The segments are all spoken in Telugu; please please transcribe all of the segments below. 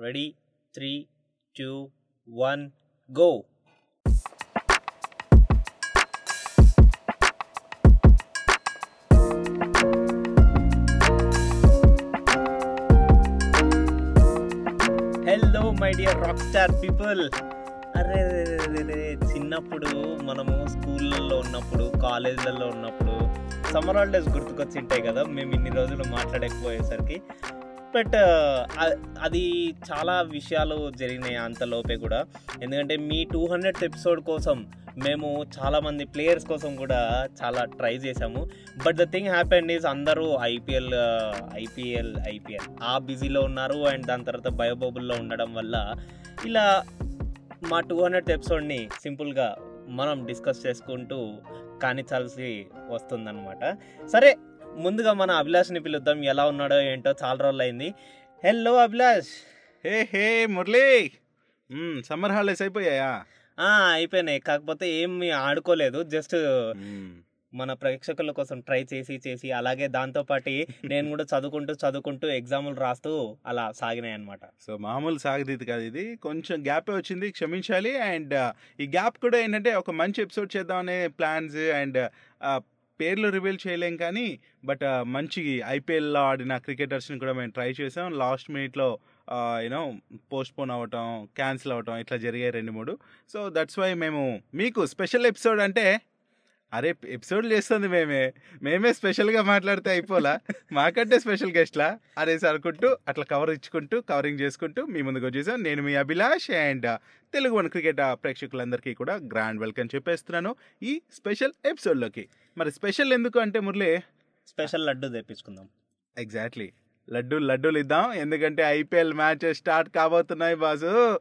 Ready three two one go hello my dear rock star people అరే చిన్నప్పుడు మనము స్కూళ్ళల్లో ఉన్నప్పుడు కాలేజీలలో ఉన్నప్పుడు సమ్మర్ హాలిడేస్ గుర్తుకొచ్చింటాయి కదా మేము ఇన్ని రోజులు మాట్లాడకపోయేసరికి. బట్ uh, అది చాలా విషయాలు జరిగినాయి అంతలోపే కూడా. ఎందుకంటే మీ టూ హండ్రెడ్ ఎపిసోడ్ కోసం మేము చాలామంది ప్లేయర్స్ కోసం కూడా చాలా ట్రై చేసాము but the thing happened is అందరూ ఐపీఎల్ ఐపీఎల్ ఐపీఎల్ ఆ బిజీలో ఉన్నారు అండ్ దాని తర్వాత బయోబబుల్లో ఉండడం వల్ల ఇలా మా టూ హండ్రెడ్ ఎపిసోడ్ని సింపుల్గా మనం డిస్కస్ చేసుకుంటూ కానిచాల్సి వస్తుందన్నమాట. సరే ముందుగా మన అభిలాష్ని పిలుద్దాం. ఎలా ఉన్నాడో ఏంటో చాలా రోజులు అయింది hello Abhilash. Hey hey Murali. Summer holidays అయిపోయాయా? ఆ, అయిపోయినాయి. కాకపోతే ఏమి ఆడుకోలేదు. జస్ట్ మన ప్రేక్షకుల కోసం ట్రై చేసి చేసి అలాగే దాంతో పాటు నేను కూడా చదువుకుంటూ చదువుకుంటూ ఎగ్జాములు రాస్తూ అలా సాగినాయి అనమాట సో మామూలు సాగదీది కాదు ఇది. కొంచెం గ్యాప్ వచ్చింది. క్షమించాలి. అండ్ ఈ గ్యాప్ కూడా ఏంటంటే ఒక మంచి ఎపిసోడ్ చేద్దామనే ప్లాన్స్ అండ్ పేర్లు రివీల్ చేయలేం కానీ బట్ మంచి ఐపీఎల్లో ఆడిన క్రికెటర్స్ని కూడా మేము ట్రై చేసాం. లాస్ట్ మినిట్లో యూనో పోస్ట్పోన్ అవ్వటం క్యాన్సిల్ అవ్వటం ఇట్లా జరిగాయి రెండు మూడు. సో దట్స్ వై మేము మీకు స్పెషల్ ఎపిసోడ్ అంటే అరే ఎపిసోడ్లు చేస్తుంది మేమే. మేమే స్పెషల్గా మాట్లాడితే అయిపోలా? మాకంటే స్పెషల్ గెస్ట్లా అనేసి అనుకుంటూ అట్లా కవర్ ఇచ్చుకుంటూ కవరింగ్ చేసుకుంటూ మీ ముందుకు వచ్చేసాం. నేను మీ Abhilash and Telugu one cricket ప్రేక్షకులందరికీ కూడా గ్రాండ్ వెల్కమ్ చెప్పేస్తున్నాను ఈ స్పెషల్ ఎపిసోడ్లోకి మరి స్పెషల్ ఎందుకు అంటే మురళి? స్పెషల్ లడ్డు తెప్పించుకుందాం. ఎగ్జాక్ట్లీ లడ్డు లడ్డూలు ఇద్దాం. ఎందుకంటే ఐపీఎల్ మ్యాచ్ స్టార్ట్ కాబోతున్నాయి బాసు.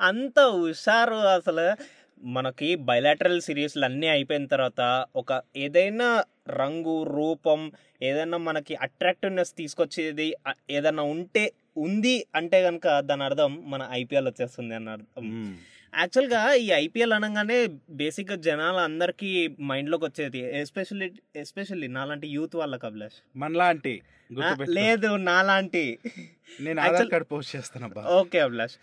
అంత హుషారు అసలు. మనకి బయలాటరల్ సిరీస్లు అన్నీ అయిపోయిన తర్వాత ఒక ఏదైనా రంగు రూపం ఏదైనా మనకి అట్రాక్టివ్నెస్ తీసుకొచ్చేది ఏదైనా ఉంటే ఉంది అంటే కనుక దాని అర్థం మన ఐపీఎల్ వచ్చేస్తుంది అన్న అర్థం. యాక్చువల్గా ఈ ఐపీఎల్ అనగానే బేసిక్గా జనాలు అందరికీ మైండ్లోకి వచ్చేది ఎస్పెషల్లీ ఎస్పెషల్లీ నాలాంటి యూత్ వాళ్ళకి అభిలాష్ మనలాంటి. లేదు నాలాంటి నేను Aadhaar actual- card post okay Abhilash.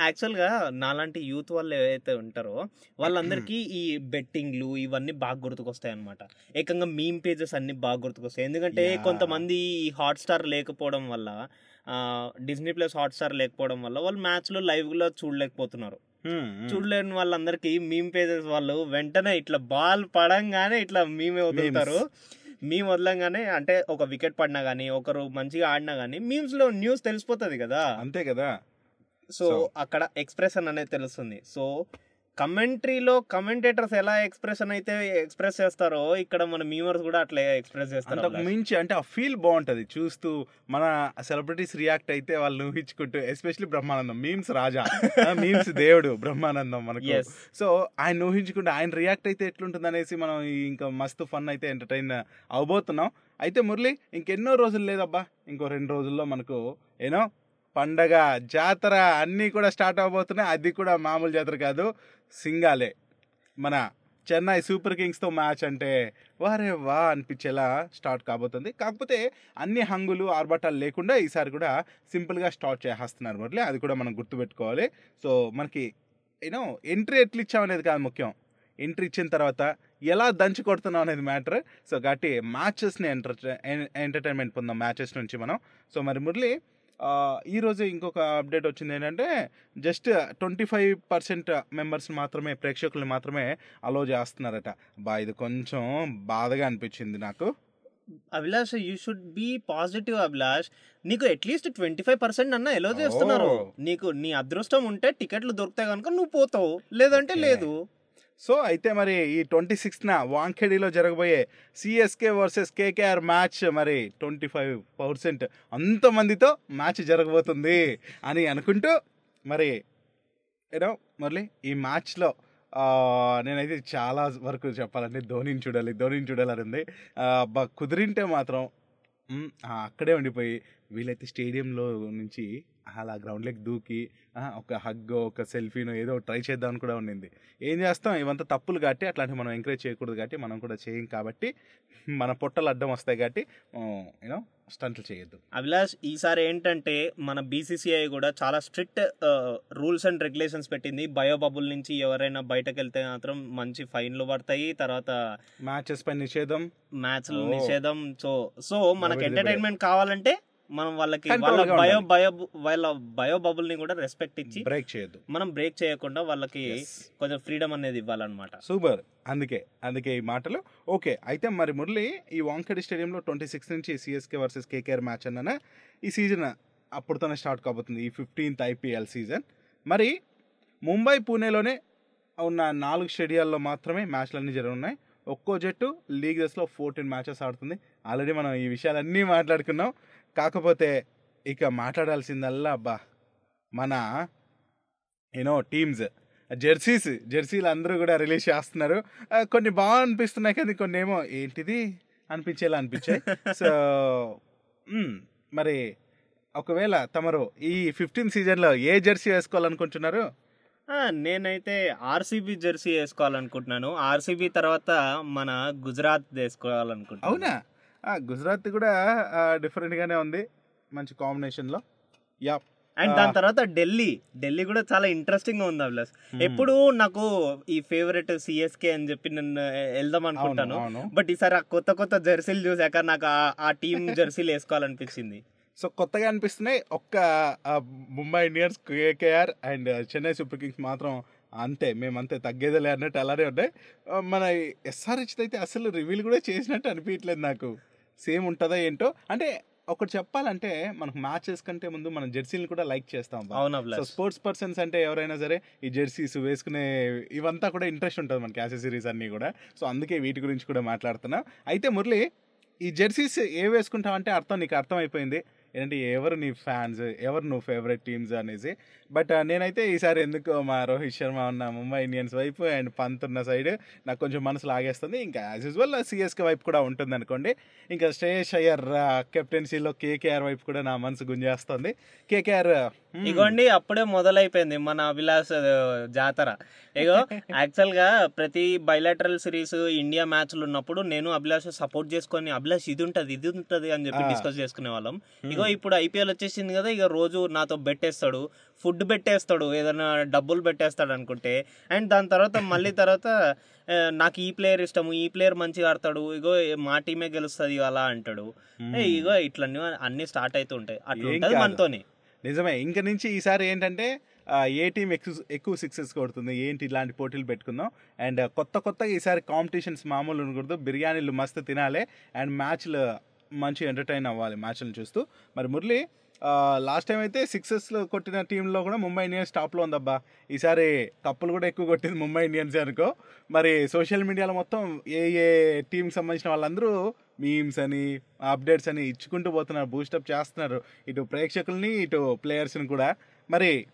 యాక్చువల్గా నాలాంటి యూత్ వాళ్ళు ఏవైతే ఉంటారో వాళ్ళందరికీ ఈ బెట్టింగ్లు ఇవన్నీ బాగా గుర్తుకొస్తాయి అనమాట ఏకంగా మీమ్ పేజెస్ అన్ని బాగా గుర్తుకొస్తాయి ఎందుకంటే. కొంతమంది ఈ హాట్ స్టార్ లేకపోవడం వల్ల డిజ్నీ ప్లస్ హాట్ స్టార్ లేకపోవడం వల్ల వాళ్ళు మ్యాచ్లో లైవ్లో చూడలేకపోతున్నారు. చూడలేని వాళ్ళందరికీ మీమ్ పేజెస్ వాళ్ళు వెంటనే ఇట్లా బాల్ పడంగానే ఇట్లా మీమే వదులుతారు మేము వదలంగానే అంటే ఒక వికెట్ పడినా కానీ ఒకరు మంచిగా ఆడినా కానీ మీమ్స్లో న్యూస్ తెలిసిపోతుంది కదా. అంతే కదా. సో అక్కడ ఎక్స్ప్రెషన్ అనేది తెలుస్తుంది. సో కమెంట్రీలో కమెంటేటర్స్ ఎలా ఎక్స్ప్రెషన్ అయితే ఎక్స్ప్రెస్ చేస్తారో ఇక్కడ మన మీమర్స్ కూడా అట్లా ఎక్స్ప్రెస్ చేస్తారు. మించి అంటే ఆ ఫీల్ బాగుంటది. చూస్తూ మన సెలబ్రిటీస్ రియాక్ట్ అయితే వాళ్ళు ఊహించుకుంటూ ఎస్పెషల్లీ బ్రహ్మానందం. మీమ్స్ రాజా. మీమ్స్ దేవుడు బ్రహ్మానందం మనకు. సో ఆయన ఊహించుకుంటే ఆయన రియాక్ట్ అయితే ఎట్లుంటుంది అనేసి మనం ఇంకా మస్తు ఫన్ అయితే ఎంటర్టైన్ అవబోతున్నాం. అయితే మురళి ఇంకెన్నో రోజులు లేదబ్బా. ఇంకో రెండు రోజుల్లో మనకు ఏనో పండగ జాతర అన్నీ కూడా స్టార్ట్ అవబోతున్నాయి. అది కూడా మామూలు జాతర కాదు సింగాలే. మన చెన్నై సూపర్ కింగ్స్తో మ్యాచ్ అంటే వారే వా అనిపించేలా స్టార్ట్ కాబోతుంది. కాకపోతే అన్ని హంగులు ఆర్భటాలు లేకుండా ఈసారి కూడా సింపుల్గా స్టార్ట్ చేసేస్తున్నారు మురళి. అది కూడా మనం గుర్తుపెట్టుకోవాలి. సో మనకి యూనో ఎంట్రీ ఎట్లు ఇచ్చామనేది కాదు ముఖ్యం. ఎంట్రీ ఇచ్చిన తర్వాత ఎలా దంచి కొడుతున్నాం అనేది మ్యాటర్. సో కాబట్టి మ్యాచెస్ని ఎంటర్ ఎంటర్టైన్మెంట్ పొందాం మ్యాచెస్ నుంచి మనం. సో మరి మురళి ఆ, ఈ రోజు ఇంకొక అప్డేట్ వచ్చింది ఏంటంటే just twenty five percent members మాత్రమే ప్రేక్షకులు మాత్రమే అలో చేస్తున్నారట. బా ఇది కొంచెం బాధగా అనిపించింది నాకు. Abhilash you should be positive Abhilash. నీకు అట్లీస్ట్ ట్వంటీ ఫైవ్ పర్సెంట్ అన్న ఎలా చేస్తున్నారు. నీకు నీ అదృష్టం ఉంటే టికెట్లు దొరుకుతాయి కనుక నువ్వు పోతావు. లేదంటే. లేదు. సో అయితే మరి ఈ ట్వంటీ సిక్స్త్న వాంఖేడిలో జరగబోయే సిఎస్కే వర్సెస్ కేకేఆర్ మ్యాచ్ మరి ట్వంటీ ఫైవ్ పర్సెంట్ అంతమందితో మ్యాచ్ జరగబోతుంది అని అనుకుంటూ మరి ఏదో మురళి ఈ మ్యాచ్లో నేనైతే చాలా వరకు చెప్పాలంటే ధోనిని చూడాలి ధోనిని చూడాలని ఉంది. అబ్బా కుదిరింటే మాత్రం అక్కడే ఉండిపోయి వీలైతే స్టేడియంలో నుంచి అలా గ్రౌండ్లోకి దూకి ఒక హగ్ ఒక సెల్ఫీనో ఏదో ట్రై చేద్దామని కూడా ఉండింది. ఏం చేస్తాం? ఇవంతా తప్పులు కాబట్టి అట్లాంటివి మనం ఎంకరేజ్ చేయకూడదు కాబట్టి మనం కూడా చేయం కాబట్టి మన పొట్టలు అడ్డం వస్తాయి కాబట్టి యూనో స్టంట్లు చేయొద్దు. అభిలాష్ ఈసారి ఏంటంటే మన బీసీసీఐ కూడా చాలా స్ట్రిక్ట్ రూల్స్ అండ్ రెగ్యులేషన్స్ పెట్టింది. బయో బబుల్ నుంచి ఎవరైనా బయటకు వెళ్తే మాత్రం మంచి ఫైన్లు పడతాయి. తర్వాత మ్యాచెస్ పై నిషేధం. మ్యాచ్లు Oh. నిషేధం. సో సో మనకి ఎంటర్టైన్మెంట్ కావాలంటే మనం వాళ్ళకి వాళ్ళ బయో. బయో వాళ్ళ బయో బబుల్ని కూడా రెస్పెక్ట్ ఇచ్చి బ్రేక్ చేయొద్దు. మనం బ్రేక్ చేయకుండా వాళ్ళకి. కొంచెం ఫ్రీడమ్ అనేది ఇవ్వాలన్నమాట. సూపర్ అందుకే అందుకే ఈ మాటలు. ఓకే అయితే మరి మురళి ఈ వాంకడి స్టేడియంలో ట్వంటీ సిక్స్ నుంచి సిఎస్కే వర్సెస్ కేకేఆర్ మ్యాచ్ అన్న ఈ సీజన్ అప్పుడుతోనే స్టార్ట్ కాబోతుంది. ఈ ఫిఫ్టీన్త్ ఐపీఎల్ సీజన్ మరి ముంబై పూణేలోనే ఉన్న నాలుగు స్టేడియాల్లో మాత్రమే మ్యాచ్లన్నీ జరుగున్నాయి ఒక్కో జట్టు లీగ్ దశలో ఫోర్టీన్ మ్యాచెస్ ఆడుతుంది. ఆల్రెడీ మనం ఈ విషయాలన్నీ మాట్లాడుకున్నాం. కాకపోతే ఇక మాట్లాడాల్సిందల్లా అబ్బా! మన యూనో టీమ్స్ జెర్సీస్ జెర్సీలు అందరూ కూడా రిలీజ్ చేస్తున్నారు. కొన్ని బాగా అనిపిస్తున్నాయి కానీ కొన్ని ఏమో ఏంటిది? అనిపించేలా అనిపించాయి. సో మరి ఒకవేళ తమరు ఈ ఫిఫ్టీన్ సీజన్లో ఏ జెర్సీ వేసుకోవాలనుకుంటున్నారు? నేనైతే ఆర్సీబీ జెర్సీ వేసుకోవాలనుకుంటున్నాను. ఆర్సీబీ తర్వాత మన గుజరాత్ వేసుకోవాలనుకుంటున్నాను. అవునా? గుజరాత్ కూడా డిఫరెంట్గానే ఉంది మంచి కాంబినేషన్లో యా అండ్. దాని తర్వాత ఢిల్లీ. ఢిల్లీ కూడా చాలా ఇంట్రెస్టింగ్గా ఉంది అభిలాష్. ఎప్పుడు నాకు ఈ ఫేవరెట్ సిఎస్కే అని చెప్పి నేను వెళ్దాం అనుకుంటాను. బట్ ఈసారి ఆ కొత్త కొత్త జెర్సీలు చూసాక నాకు ఆ- ఆ టీం జెర్సీలు వేసుకోవాలనిపించింది. సో కొత్తగా అనిపిస్తున్నాయి. ఒక్క Mumbai Indians KKR and Chennai Super Kings మాత్రం అంతే మేము అంతే తగ్గేదిలే అన్నట్టు అలానే ఆ, మన ఎస్ఆర్హెచ్ అయితే అసలు రివీల్ కూడా చేసినట్టు అనిపించట్లేదు నాకు. సేమ్ ఉంటుందా ఏంటో? అంటే ఒకటి చెప్పాలంటే మనకు మ్యాచెస్ కంటే ముందు మనం జెర్సీని కూడా లైక్ చేస్తాం. అవును సో స్పోర్ట్స్ పర్సన్స్ అంటే ఎవరైనా సరే ఈ జెర్సీస్ వేసుకునే ఇవంతా కూడా ఇంట్రెస్ట్ ఉంటుంది మనకి యాక్సెసరీస్ అన్నీ కూడా. సో అందుకే వీటి గురించి కూడా మాట్లాడుతున్నా. అయితే మురళి ఈ జెర్సీస్ ఏ వేసుకుంటావు అంటే అర్థం నీకు అర్థమైపోయింది. ఏంటంటే ఎవరు నీ ఫ్యాన్స్ ఎవరు నువ్వు ఫేవరెట్ టీమ్స్ అనేసి. బట్ నేనైతే ఈసారి ఎందుకు మా రోహిత్ శర్మ ఉన్న ముంబై ఇండియన్స్ వైపు అండ్ పంత్ ఉన్న సైడ్ నాకు కొంచెం మనసు లాగేస్తుంది. ఇంకా యాజ్ యూజువల్ సిఎస్కే వైపు కూడా ఉంటుంది అనుకోండి ఇంకా శ్రేయస్ అయ్యర్ కెప్టెన్సీలో కేకేఆర్ వైపు కూడా నా మనసు గుంజేస్తుంది. కేకేఆర్ ఇగోండి అప్పుడే మొదలైపోయింది మన అభిలాష్ జాతర. ఇగో యాక్చువల్గా ప్రతి బయలాటరల్ సిరీస్ ఇండియా మ్యాచ్లు ఉన్నప్పుడు నేను అభిలాష్ సపోర్ట్ చేసుకొని అభిలాష్ ఇది ఉంటది ఇది ఉంటది అని చెప్పి. డిస్కస్ చేసుకునే వాళ్ళం ఇగో ఇప్పుడు ఐపీఎల్ వచ్చేసింది కదా ఇక రోజు నాతో బెట్టేస్తాడు. ఫుడ్ పెట్టేస్తాడు ఏదైనా డబ్బులు పెట్టేస్తాడు అనుకుంటే. అండ్ దాని తర్వాత మళ్ళీ తర్వాత నాకు ఈ ప్లేయర్ ఇష్టము ఈ ప్లేయర్ మంచిగా ఆడతాడు ఇగో మా టీమే గెలుస్తుంది అలా అంటాడు. ఇగో ఇట్లన్నీ అన్ని స్టార్ట్ అవుతూ ఉంటాయి. అట్లా ఉంటది. మనతోని. నిజమే. ఇంక నుంచి ఈసారి ఏంటంటే ఏ టీం ఎక్కువ ఎక్కువ సిక్సెస్ కొడుతుంది ఏంటి ఇలాంటి పోటీలు పెట్టుకుందాం. అండ్ కొత్త కొత్తగా ఈసారి కాంపిటీషన్స్ మామూలు ఉండకూడదు. బిర్యానీలు మస్తు తినాలి. అండ్ మ్యాచ్లు మంచి ఎంటర్టైన్ అవ్వాలి మ్యాచ్లు చూస్తూ. మరి మురళి లాస్ట్ టైం అయితే సిక్సెస్ కొట్టిన టీంలో కూడా ముంబై ఇండియన్స్ టాప్లో ఉందబ్బా. ఈసారి కప్పులు కూడా ఎక్కువ కొట్టింది ముంబై ఇండియన్స్ అనుకో. మరి సోషల్ మీడియాలో మొత్తం ఏ ఏ టీంకి సంబంధించిన వాళ్ళందరూ మీమ్స్ అని అప్డేట్స్ అని ఇచ్చుకుంటూ పోతున్నారు బూస్టప్ చేస్తున్నారు. ఇటు ప్రేక్షకుల్ని ఇటు ప్లేయర్స్ని కూడా. మరి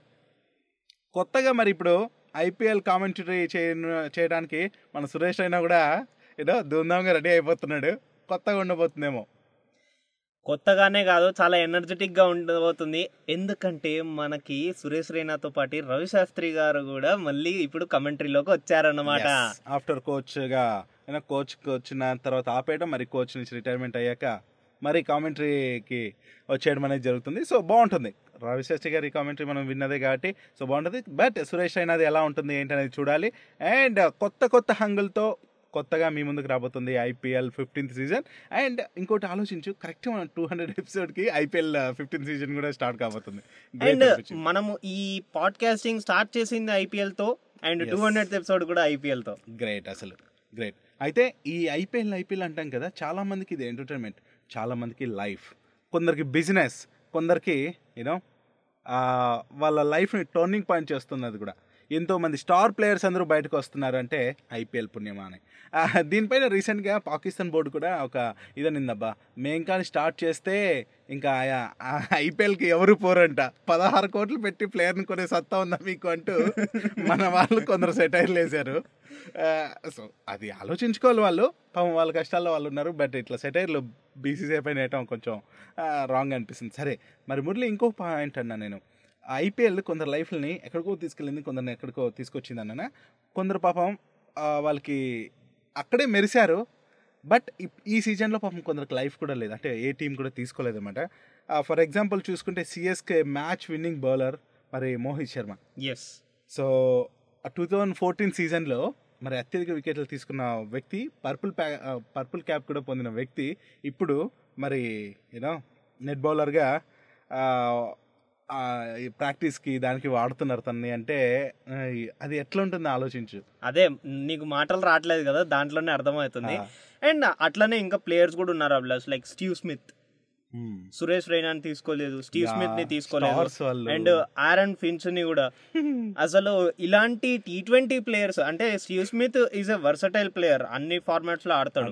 కొత్తగా మరి ఇప్పుడు ఐపీఎల్ కామెంటరీ చేయడానికి మన సురేష్ అయినా కూడా ఏదో ధూమ్ధామ్గా రెడీ అయిపోతున్నాడు. కొత్తగా ఉండబోతుందేమో. కొత్తగానే కాదు చాలా ఎనర్జెటిక్గా ఉండబోతుంది. ఎందుకంటే మనకి సురేష్ రైనాతో పాటు రవి శాస్త్రి గారు కూడా మళ్ళీ ఇప్పుడు కమెంటరీలోకి వచ్చారన్నమాట. ఆఫ్టర్ కోచ్గా అయినా కోచ్ వచ్చిన తర్వాత ఆపేయడం మరి కోచ్ నుంచి రిటైర్మెంట్ అయ్యాక మరి కామెంటరీకి వచ్చేయడం అనేది జరుగుతుంది. సో బాగుంటుంది. రవిశాస్త్రి గారి కామెంటరీ మనం విన్నదే కాబట్టి సో బాగుంటుంది. బట్ సురేష్ అయినది ఎలా ఉంటుంది ఏంటనేది చూడాలి. అండ్ కొత్త కొత్త హంగులతో కొత్తగా మీ ముందుకు రాబోతుంది ఐపీఎల్ ఫిఫ్టీన్త్ సీజన్. అండ్ ఇంకోటి ఆలోచించు కరెక్ట్ మనం టూ హండ్రెడ్ ఎపిసోడ్కి ఐపీఎల్ ఫిఫ్టీన్త్ సీజన్ కూడా స్టార్ట్ కాబోతుంది. అండ్. మనము ఈ పాడ్కాస్టింగ్ స్టార్ట్ చేసింది ఐపీఎల్తో అండ్. టూ హండ్రెడ్ ఎపిసోడ్ కూడా ఐపీఎల్తో గ్రేట్ అసలు. గ్రేట్ అయితే ఈ ఐపీఎల్ ఐపీఎల్ అంటాం కదా చాలా మందికి ఇది ఎంటర్టైన్మెంట్ చాలా మందికి లైఫ్ కొందరికి బిజినెస్ కొందరికి యూనో వాళ్ళ లైఫ్ని టర్నింగ్ పాయింట్ చేస్తుంది అది కూడా. ఎంతో మంది స్టార్ ప్లేయర్స్ అందరూ బయటకు వస్తున్నారు అంటే ఐపీఎల్ పుణ్యమా అని దీనిపైన రీసెంట్గా పాకిస్తాన్ బోర్డు కూడా ఒక ఇదనిందబ్బా మేం కానీ స్టార్ట్ చేస్తే ఇంకా ఐపీఎల్కి ఎవరు పోరంట. పదహారు కోట్లు పెట్టి ప్లేయర్ని కొనే సత్తా ఉందా మీకు అంటూ మన వాళ్ళు కొందరు సెటైర్లు వేశారు. సో అది ఆలోచించుకోవాలి వాళ్ళు. పాపం వాళ్ళ కష్టాల్లో వాళ్ళు ఉన్నారు బట్ ఇట్లా సెటైర్లు బీసీసీ పైన వేయటం కొంచెం రాంగ్ అనిపిస్తుంది. సరే మరి మురళి ఇంకో పాయింట్ అన్నా నేను. ఐపీఎల్ కొందరు లైఫ్ని ఎక్కడికో తీసుకెళ్ళింది కొందరిని ఎక్కడికో తీసుకొచ్చింది అన్న కొందరు పాపం వాళ్ళకి అక్కడే మెరిశారు. బట్ ఈ సీజన్లో పాపం కొందరికి లైఫ్ కూడా లేదు. అంటే ఏ టీం కూడా తీసుకోలేదు అనమాట ఫర్ ఎగ్జాంపుల్ చూసుకుంటే సిఎస్కే మ్యాచ్ విన్నింగ్ బౌలర్ మరి Mohit Sharma. Yes so two thousand fourteen సీజన్లో మరి అత్యధిక వికెట్లు తీసుకున్న వ్యక్తి పర్పుల్ ప్యా పర్పుల్ క్యాప్ కూడా పొందిన వ్యక్తి ఇప్పుడు మరి యూనో నెట్ బౌలర్గా ప్రాక్టీస్కి దానికి వాడుతున్నారు తనని అంటే అది ఎట్లా ఉంటుందో ఆలోచించు. అదే నీకు మాటలు రావట్లేదు కదా దాంట్లోనే అర్థమవుతుంది. అండ్ అట్లనే ఇంకా ప్లేయర్స్ కూడా ఉన్నారు Abhilash. Like Steve Smith. Suresh రైనాని తీసుకోలేదు స్టీవ్ స్మిత్ని తీసుకోలేదు. అండ్ ఆరన్ ఫిన్స్ని కూడా. అసలు ఇలాంటి టీ ట్వంటీ ప్లేయర్స్ అంటే Steve Smith is a versatile player అన్ని ఫార్మాట్స్లో ఆడతాడు.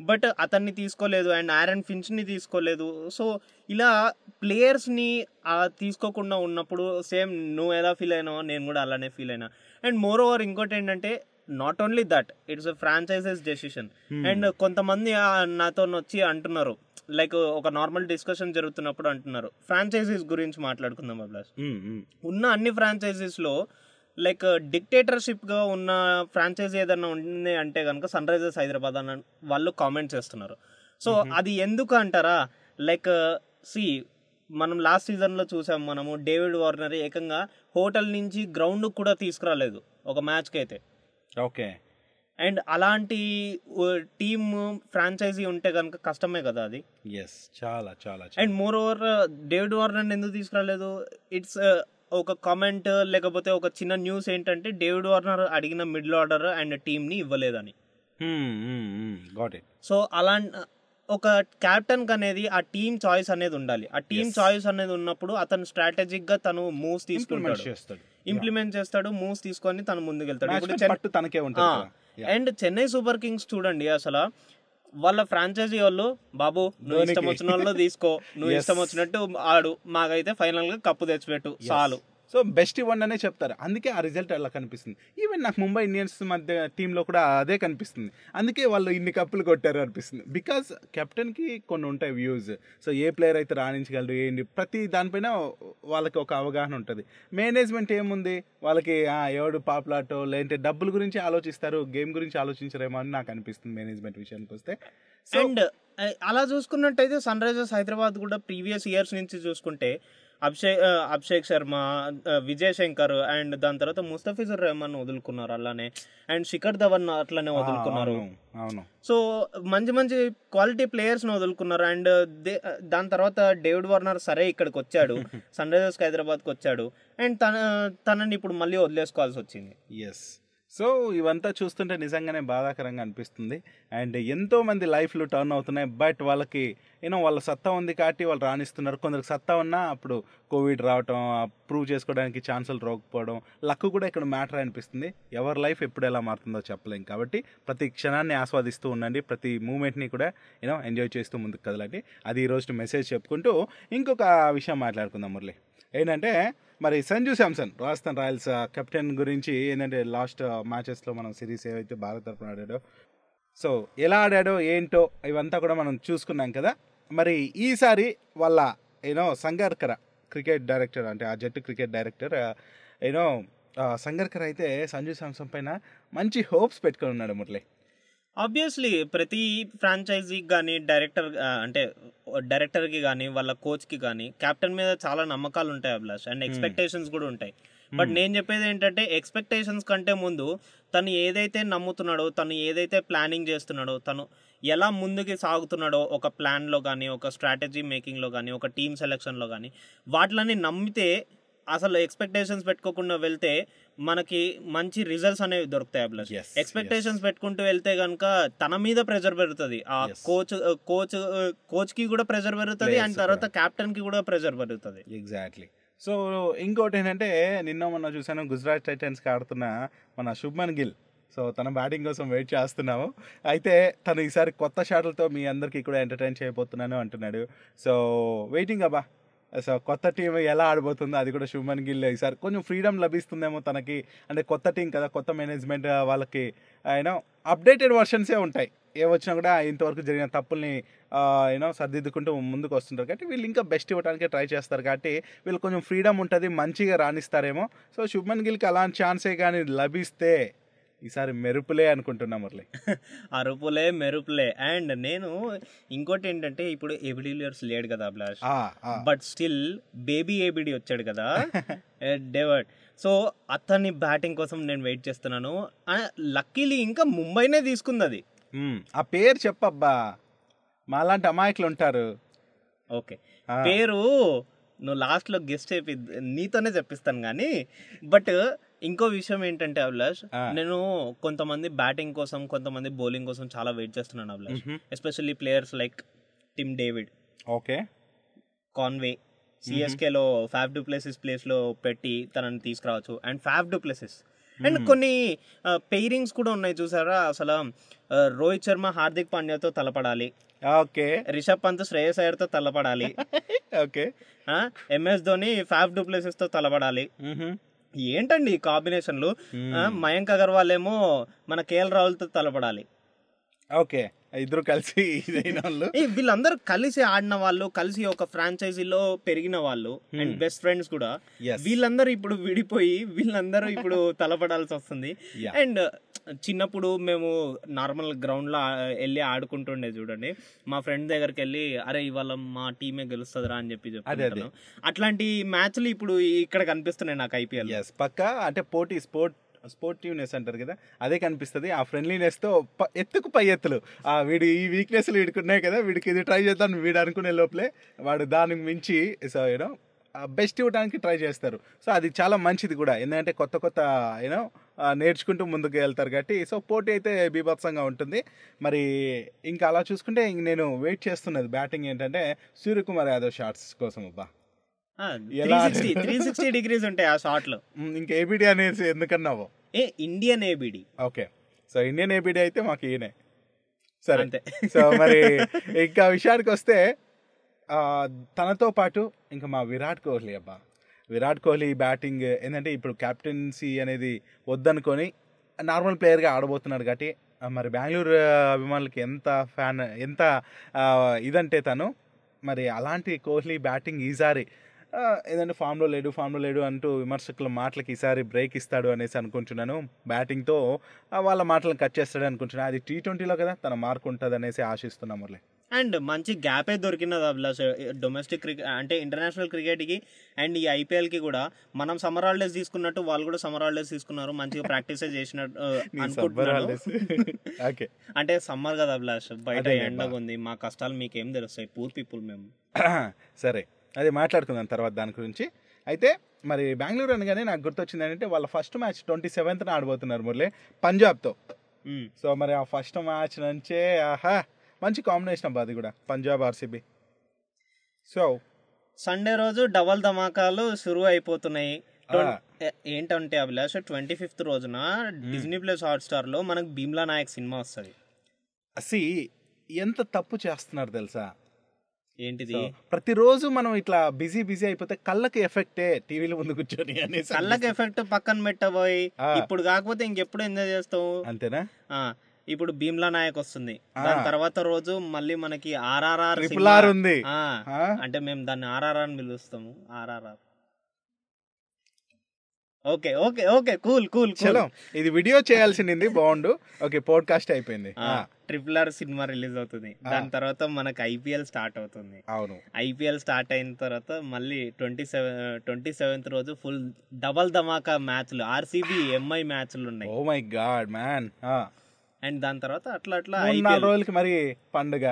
బట్ అతన్ని తీసుకోలేదు అండ్ ఆరన్ ఫిన్స్ని తీసుకోలేదు. సో ఇలా ప్లేయర్స్ని ఆ, తీసుకోకుండా ఉన్నప్పుడు సేమ్ నువ్వు ఎలా ఫీల్ అయినావో నేను కూడా అలానే ఫీల్ అయినా. అండ్ మోర్ ఓవర్ ఇంకోటి ఏంటంటే not only that it's franchises decision. And కొంతమంది నాతో వచ్చి అంటున్నారు. లైక్ ఒక నార్మల్ డిస్కషన్ జరుగుతున్నప్పుడు అంటున్నారు. ఫ్రాంచైజీస్ గురించి మాట్లాడుకుందాం అభిలాష్. Hmm, hmm. ఉన్న అన్ని ఫ్రాంచైజీస్లో లైక్ డిక్టేటర్షిప్గా ఉన్న ఫ్రాంచైజీ ఏదైనా ఉంది అంటే కనుక సన్ రైజర్స్ హైదరాబాద్ అన్న వాళ్ళు కామెంట్ చేస్తున్నారు. సో అది ఎందుకు అంటారా? లైక్ సి మనం లాస్ట్ సీజన్లో చూసాం మనము డేవిడ్ వార్నర్ ఏకంగా హోటల్ నుంచి గ్రౌండ్ కూడా తీసుకురాలేదు ఒక మ్యాచ్కి అయితే ఓకే. అండ్ అలాంటి టీమ్ ఫ్రాంచైజీ ఉంటే కనుక కష్టమే కదా అది. ఎస్ చాలా చాలా చాలా. And more over David Warner ఎందుకు తీసుకురాలేదు? ఇట్స్ ఒక కామెంట్ లేకపోతే ఒక చిన్న న్యూస్ ఏంటంటే డేవిడ్ వార్నర్ అడిగిన మిడిల్ ఆర్డర్ అండ్ టీంని ఇవ్వలేదని Hmm, hmm, hmm. సో అలా ఒక క్యాప్టెన్ అనేది ఆ టీమ్ చాయిస్ అనేది ఉండాలి ఆ టీమ్. చాయిస్ అనేది ఉన్నప్పుడు అతను స్ట్రాటజిక్గా తను మూవ్స్ తీసుకుంటాడు ఇంప్లిమెంట్ చేస్తాడు మూవ్స్ తీసుకొని తను ముందుకెళ్తాడు Match ఇప్పుడు మీద చెన్- పట్టు తనకే ఉంటుంది ఆ, కదా. Yeah. And Chennai Super Kings చూడండి అసలు వాళ్ళ ఫ్రాంచైజీ వాళ్ళు బాబు నువ్వు ఇష్టం. వచ్చిన వాళ్ళు తీసుకో నువ్వు. ఇష్టం వచ్చినట్టు ఆడు మాకైతే ఫైనల్గా కప్పు తెచ్చిపెట్టు. చాలు సో బెస్ట్ ఇవ్వండి అనే చెప్తారు. అందుకే ఆ రిజల్ట్ అలా కనిపిస్తుంది. ఈవెన్ నాకు ముంబై ఇండియన్స్ మధ్య టీంలో కూడా అదే కనిపిస్తుంది. అందుకే వాళ్ళు ఇన్ని కప్పులు కొట్టారు అనిపిస్తుంది. బికాస్ కెప్టెన్కి కొన్ని ఉంటాయి వ్యూస్ సో ఏ ప్లేయర్ అయితే రాణించగలరు ఏంటి ప్రతి దానిపైన వాళ్ళకి ఒక అవగాహన ఉంటుంది. మేనేజ్మెంట్ ఏముంది? వాళ్ళకి ఎవడు పాపులాటో లేదంటే డబ్బుల గురించి ఆలోచిస్తారు గేమ్ గురించి ఆలోచించరేమో అని నాకు అనిపిస్తుంది మేనేజ్మెంట్ విషయానికి వస్తే. అండ్ eh, అలా చూసుకున్నట్టయితే సన్ రైజర్స్ హైదరాబాద్ కూడా ప్రీవియస్ ఇయర్స్ నుంచి చూసుకుంటే అభిషేక్ అభిషేక్ శర్మ విజయ్ శంకర్ అండ్ దాని తర్వాత ముస్తఫిజుర్ రెహమాన్ వదులుకున్నారు అలానే. అండ్ శిఖర్ ధవన్ అట్లనే వదులుకున్నారు. అవును, సో మంచి మంచి క్వాలిటీ ప్లేయర్స్ని వదులుకున్నారు. అండ్ దాని తర్వాత డేవిడ్ వార్నర్ సరే ఇక్కడికి వచ్చాడు. సన్ రైజర్స్ హైదరాబాద్కి వచ్చాడు. అండ్ తన తనని ఇప్పుడు మళ్ళీ వదిలేసుకోవాల్సి వచ్చింది. ఎస్ సో ఇవంతా చూస్తుంటే నిజంగానే బాధాకరంగా అనిపిస్తుంది. అండ్ ఎంతో మంది లైఫ్లు టర్న్ అవుతున్నాయి. బట్ వాళ్ళకి యూనో వాళ్ళ సత్తా ఉంది కాబట్టి వాళ్ళు రాణిస్తున్నారు. కొందరికి సత్తా ఉన్నా అప్పుడు కోవిడ్ రావటం ప్రూవ్ చేసుకోవడానికి ఛాన్సులు రాకపోవడం లక్ కూడా ఇక్కడ మ్యాటర్ అనిపిస్తుంది. ఎవరి లైఫ్ ఎప్పుడు ఎలా మారుతుందో చెప్పలేం కాబట్టి ప్రతి క్షణాన్ని ఆస్వాదిస్తూ ఉండండి. ప్రతి మూమెంట్ని కూడా యూనో ఎంజాయ్ చేస్తూ ముందుకు కదలండి. అది ఈరోజు మెసేజ్ చెప్పుకుంటూ ఇంకొక విషయం మాట్లాడుకుందాం మురళి. ఏంటంటే మరి సంజు శాంసన్ రాజస్థాన్ రాయల్స్ కెప్టెన్ గురించి ఏంటంటే లాస్ట్ మ్యాచెస్లో మనం సిరీస్ ఏవైతే భారత్ తరపున ఆడాడో. సో ఎలా ఆడాడో ఏంటో ఇవంతా కూడా మనం చూసుకున్నాం కదా. మరి ఈసారి వాళ్ళ ఏనో సంగర్కర క్రికెట్ డైరెక్టర్ అంటే ఆ జట్టు క్రికెట్ డైరెక్టర్ ఏనో సంగర్కర్ అయితే సంజు శాంసన్ పైన మంచి హోప్స్ పెట్టుకొని ఉన్నాడు మురళి. ఆబ్వియస్లీ ప్రతి ఫ్రాంచైజీకి కానీ డైరెక్టర్ అంటే డైరెక్టర్కి కానీ వాళ్ళ కోచ్కి కానీ కెప్టెన్ మీద చాలా నమ్మకాలు ఉంటాయి అభిలాష్. అండ్ ఎక్స్పెక్టేషన్స్ కూడా ఉంటాయి. బట్ నేను చెప్పేది ఏంటంటే ఎక్స్పెక్టేషన్స్ కంటే ముందు తను ఏదైతే నమ్ముతున్నాడో తను ఏదైతే ప్లానింగ్ చేస్తున్నాడో తను ఎలా ముందుకి సాగుతున్నాడో ఒక ప్లాన్లో కానీ ఒక స్ట్రాటజీ మేకింగ్లో కానీ ఒక టీమ్ సెలెక్షన్లో కానీ వాటిని నమ్మితే అసలు ఎక్స్పెక్టేషన్స్ పెట్టుకోకుండా వెళ్తే మనకి మంచి రిజల్ట్స్ అనేవి దొరుకుతాయి అభిలాష్. Yes, ఎక్స్పెక్టేషన్స్ పెట్టుకుంటూ వెళ్తే కనుక తన మీద ప్రెషర్ పెరుగుతుంది. ఆ. కోచ్ కోచ్ కోచ్కి కూడా ప్రెషర్ పెరుగుతుంది అండ్ తర్వాత కెప్టెన్కి కూడా ప్రెషర్ పెరుగుతుంది. ఎగ్జాక్ట్లీ సో ఇంకోటి ఏంటంటే నిన్న మొన్న చూసాను గుజరాత్ టైటన్స్కి ఆడుతున్న మన శుభ్మన్ గిల్. సో తన బ్యాటింగ్ కోసం వెయిట్ చేస్తున్నాము. అయితే తను ఈసారి కొత్త షాట్లతో మీ అందరికీ కూడా ఎంటర్టైన్ చేయబోతున్నాను అంటున్నాడు. సో వెయిటింగ్ అబ్బా. సో కొత్త టీం ఎలా ఆడబోతుందో అది కూడా శుభ్మన్ గిల్ ఈసారి కొంచెం ఫ్రీడమ్ లభిస్తుందేమో తనకి. అంటే కొత్త టీం కదా కొత్త మేనేజ్మెంట్ వాళ్ళకి యూనో అప్డేటెడ్ వర్షన్సే ఉంటాయి. ఏ వచ్చినా కూడా ఇంతవరకు జరిగిన తప్పుల్ని యూనో సర్దిద్దుకుంటూ ముందుకు వస్తుంటారు. కాబట్టి వీళ్ళు ఇంకా బెస్ట్ ఇవ్వడానికి ట్రై చేస్తారు. కాబట్టి వీళ్ళు కొంచెం ఫ్రీడమ్ ఉంటుంది మంచిగా రాణిస్తారేమో. సో శుభ్మన్ గిల్కి అలాంటి ఛాన్సే కానీ లభిస్తే ఈసారి మెరుపులే అనుకుంటున్నా మురళి. అరుపులే మెరుపులే. అండ్ నేను ఇంకోటి ఏంటంటే ఇప్పుడు ఎబిడిలియర్స్ లేడు కదా Abhilash. But still baby ABD వచ్చాడు కదా. డెవర్ట్ సో అతని బ్యాటింగ్ కోసం నేను వెయిట్ చేస్తున్నాను. లక్కీలీ ఇంకా ముంబైనే తీసుకుంది అది. ఆ పేరు చెప్పబ్బా. మాలాంటి అమాయకులు ఉంటారు. ఓకే. పేరు నువ్వు లాస్ట్లో గెస్ట్ చెప్పి నీతోనే చెప్పిస్తాను కానీ బట్ ఇంకో విషయం ఏంటంటే అభిలాష్. నేను కొంతమంది బ్యాటింగ్ కోసం కొంతమంది బౌలింగ్ కోసం చాలా వెయిట్ చేస్తున్నాను Abhilash. Especially players like Tim David okay. Conway సిఎస్కేలో Faf du Plessis ప్లేస్లో పెట్టి తనని తీసుకురావచ్చు. అండ్ ఫ్యాఫ్ డూప్లెసిస్ అండ్ కొన్ని పెయిరింగ్స్ కూడా ఉన్నాయి చూసారా? అసలు రోహిత్ శర్మ హార్దిక్ పాండ్యాతో తలపడాలి. ఓకే. రిషబ్ పంత్ శ్రేయస్ అయ్యర్తో తలపడాలి. ఓకే. ఎంఎస్ ధోని ఫ్యాఫ్ డూప్లెసిస్తో తలపడాలి. ఏంటండి ఈ కాంబినేషన్లు? మయాంక్ అగర్వాల్ ఏమో మన కేఎల్ రాహుల్తో తలపడాలి. ఓకే. ఇద్దరు కలిసి ఇదైన వాళ్ళు. వీళ్ళందరూ కలిసి ఆడిన వాళ్ళు కలిసి ఒక ఫ్రాంచైజీలో పెరిగిన వాళ్ళు అండ్ బెస్ట్ ఫ్రెండ్స్ కూడా. వీళ్ళందరూ ఇప్పుడు విడిపోయి వీళ్ళందరూ ఇప్పుడు తలపడాల్సి వస్తుంది. అండ్ చిన్నప్పుడు మేము నార్మల్ గ్రౌండ్లో ఆ- వెళ్ళి ఆడుకుంటుండే చూడండి. మా ఫ్రెండ్ దగ్గరికి వెళ్ళి అరే ఇవాళ మా టీమే గెలుస్తుందిరా అని చెప్పి అట్లాంటి మ్యాచ్లు ఇప్పుడు ఇక్కడ కనిపిస్తున్నాయి నాకు ఐపీఎల్ పక్క? అంటే పోటీ స్పోర్ట్ స్పోర్టివ్నెస్ అంటారు కదా అదే కనిపిస్తుంది. ఆ ఫ్రెండ్లీనెస్తో ఎత్తుకు పై ఎత్తులు. ఆ వీడి ఈ వీక్నెస్లు వీడికి ఉన్నాయి కదా వీడికి ఇది ట్రై చేద్దాం వీడు అనుకునే లోపలే వాడు దానికి మించి సో యూనో బెస్ట్ ఇవ్వడానికి ట్రై చేస్తారు. సో అది చాలా మంచిది కూడా. ఎందుకంటే కొత్త కొత్త యూనో నేర్చుకుంటూ ముందుకు వెళ్తారు కాబట్టి సో పోటీ అయితే బీభత్సంగా ఉంటుంది. మరి ఇంకా అలా చూసుకుంటే ఇంక నేను వెయిట్ చేస్తున్నది బ్యాటింగ్ ఏంటంటే సూర్యకుమార్ యాదవ్ షాట్స్ కోసం అబ్బా. త్రీ సిక్స్టీ డిగ్రీస్ ఉంటాయి ఆ షాట్లో. ఇంకా ఏబిడి అనేది ఎందుకన్నావు? A Indian ABD okay. So Indian ABD అయితే మాకు ఈయనే. సరే. అంతే. సో మరి ఇంకా విషయానికి వస్తే తనతో పాటు ఇంకా మా విరాట్ కోహ్లీ అబ్బా. విరాట్ కోహ్లీ బ్యాటింగ్ ఏంటంటే ఇప్పుడు క్యాప్టెన్సీ అనేది వద్దనుకొని నార్మల్ ప్లేయర్గా ఆడబోతున్నాడు కాబట్టి మరి బెంగళూరు అభిమానులకి ఎంత ఫ్యాన్ ఎంత ఇదంటే తను మరి అలాంటి కోహ్లీ బ్యాటింగ్ ఈసారి ఏదంటే ఫామ్లో లేడు ఫామ్లో లేడు అంటూ విమర్శకుల మాటలకి ఈసారి బ్రేక్ ఇస్తాడు అనేసి అనుకుంటున్నాను. బ్యాటింగ్తో వాళ్ళ మాటలను కట్ చేస్తాడు అనుకుంటున్నాను అది టీ ట్వంటీలో కదా తన మార్క్ ఉంటుంది అనేసి ఆశిస్తున్నాం మురళి. అండ్ మంచి గ్యాపే దొరికినది అభిలాష్ డొమెస్టిక్ క్రికెట్ అంటే ఇంటర్నేషనల్ క్రికెట్కి అండ్ ఈ ఐపీఎల్కి కూడా మనం సమ్మర్ హాలిడేస్ తీసుకున్నట్టు వాళ్ళు కూడా సమ్మర్ హాలిడేస్ తీసుకున్నారు. మంచిగా ప్రాక్టీస్ చేసినట్టు అనుకుంటున్నాను. అంటే సమ్మర్ కదా అభిలాష్ బయట ఎండగా. ఉంది. మా కష్టాలు మీకేం తెలుస్తాయి? పూర్ పీపుల్ మేము. సరే. అది మాట్లాడుకుందాం తర్వాత దాని గురించి. అయితే మరి బెంగళూరు అనగానే నాకు గుర్తొచ్చింది ఏంటంటే వాళ్ళ ఫస్ట్ మ్యాచ్ ట్వంటీ సెవెంత్న ఆడబోతున్నారు మురళి పంజాబ్తో. సో మరి ఆ ఫస్ట్ మ్యాచ్ నుంచే ఆహా మంచి కాంబినేషన్ అబ్బా అది కూడా పంజాబ్ ఆర్సీబీ సో సండే రోజు డబల్ ధమాకాలు షురు అయిపోతున్నాయి. ఏంటంటే అభిలాష్ ట్వంటీ ఫిఫ్త్ రోజున డిజ్నీ ప్లస్ హాట్ స్టార్లో మనకు భీమ్లా నాయక్ సినిమా వస్తుంది. సి ఎంత తప్పు చేస్తున్నారు తెలుసా? ఏంటిది? ప్రతిరోజు మనం ఇట్లా బిజీ బిజీ అయిపోతే కళ్ళకి ఎఫెక్టే టీవీలో ముందు కూర్చొని అనేసి కళ్ళకి ఎఫెక్ట్ పక్కన పెట్టబోయి. ఇప్పుడు కాకపోతే ఇంకెప్పుడు ఎంజాయ్ చేస్తావు? అంతేనా? ఇప్పుడు భీమ్లా నాయక్ వస్తుంది. దాని తర్వాత రోజు మళ్ళీ మనకి ఆర్ఆర్ఆర్ ఆర్ ఉంది? అంటే మేము దాన్ని ఆర్ఆర్ఆర్ అని పిలుస్తాము RRR. Okay okay okay cool cool చలో ఇది వీడియో చేయాల్సింది బాగుండు. ఓకే పోడ్కాస్ట్ అయిపోయింది. ట్రిపుల్ ఆర్ సినిమా రిలీజ్ అవుతుంది. దాని తర్వాత మనకి ఐపీఎల్ స్టార్ట్ అవుతుంది. అవును. ఐపీఎల్ స్టార్ట్ అయిన తర్వాత మళ్ళీ ట్వంటీ సెవెన్ ట్వంటీ సెవెంత్ రోజు ఫుల్ డబల్ ధమాకా మ్యాచ్లు ఆర్సీబీ ఎంఐ మ్యాచ్లు ఉన్నాయి. Oh my god man and దాని తర్వాత అట్లా అట్లా నాలుగు రోజులకి మరి పండుగ.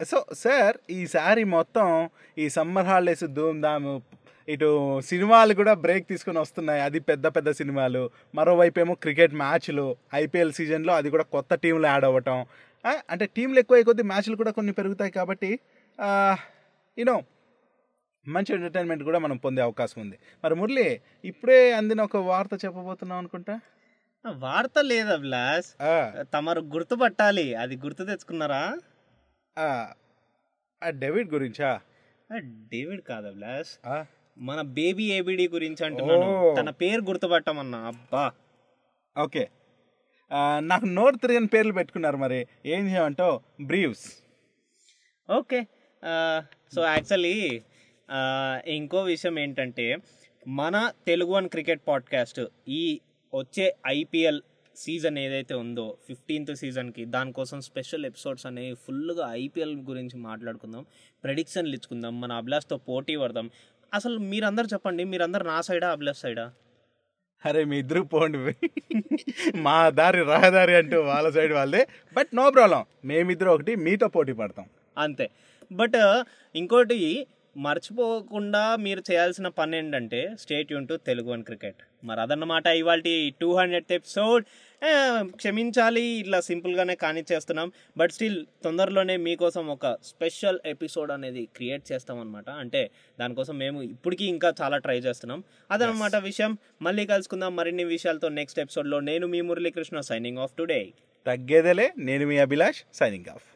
సో సార్ ఈసారి మొత్తం ఈ సమ్మర్ హాలిడేస్ ధూమ్ ధామ్ ఇటు సినిమాలు కూడా బ్రేక్ తీసుకొని వస్తున్నాయి. అది పెద్ద పెద్ద సినిమాలు. మరోవైపు ఏమో క్రికెట్ మ్యాచ్లు ఐపీఎల్ సీజన్లో అది కూడా కొత్త టీంలు యాడ్ అవ్వటం. అంటే టీంలు ఎక్కువ కొద్దీ మ్యాచ్లు కూడా కొన్ని పెరుగుతాయి కాబట్టి యూనో మంచి ఎంటర్టైన్మెంట్ కూడా మనం పొందే అవకాశం ఉంది. మరి మురళి ఇప్పుడే అందిన ఒక వార్త చెప్పబోతున్నాం అనుకుంటా? వార్త లేదు ఆ, తమరు గుర్తుపట్టాలి. అది గుర్తు తెచ్చుకున్నారా? డెవిడ్ గురించా? డేవిడ్ కాదు ఆ, మన బేబీ ఏబిడి గురించి అంటున్నాను. తన పేరు గుర్తుపట్టమన్నా. అబ్బా. ఓకే. నాకు నోట్ తిరిగిన పేర్లు పెట్టుకున్నారు మరి. ఏం చేయమంటావు బ్రీవ్స్ ఓకే. సో యాక్చువల్లీ ఇంకో విషయం ఏంటంటే మన తెలుగు వన్ క్రికెట్ పాడ్కాస్ట్ ఈ వచ్చే ఐపీఎల్ సీజన్ ఏదైతే ఉందో ఫిఫ్టీన్త్ సీజన్కి దానికోసం స్పెషల్ ఎపిసోడ్స్ అనేవి ఫుల్గా ఐపీఎల్ గురించి మాట్లాడుకుందాం ప్రెడిక్షన్లు ఇచ్చుకుందాం మన అభిలాష్తో పోటీ పడదాం అసలు మీరందరూ చెప్పండి మీరందరు నా సైడా అభిలాష్ సైడా? అరే మీ ఇద్దరు పోండి మా దారి రహదారి అంటూ వాళ్ళ సైడ్ వాళ్ళే. బట్ నో ప్రాబ్లం మేమిద్దరు ఒకటి మీతో పోటీ పడతాం. అంతే. బట్ ఇంకోటి మర్చిపోకుండా మీరు చేయాల్సిన పని ఏంటంటే state Yoon to Telugu one cricket. మరి అదన్నమాట ఇవాళ టూ హండ్రెడ్ ఎపిసోడ్. క్షమించాలి ఇట్లా సింపుల్గానే కానిచ్చేస్తున్నాం బట్ స్టిల్ తొందరలోనే మీకోసం ఒక స్పెషల్ ఎపిసోడ్ అనేది క్రియేట్ చేస్తామన్నమాట. అంటే దానికోసం మేము ఇప్పటికీ ఇంకా చాలా ట్రై చేస్తున్నాం. అదనమాట విషయం. మళ్ళీ కలుసుకుందాం మరిన్ని విషయాలతో నెక్స్ట్ ఎపిసోడ్లో. నేను మీ మురళీకృష్ణ సైనింగ్ ఆఫ్ టుడే తగ్గేదేలే నేను మీ అభిలాష్ సైనింగ్ ఆఫ్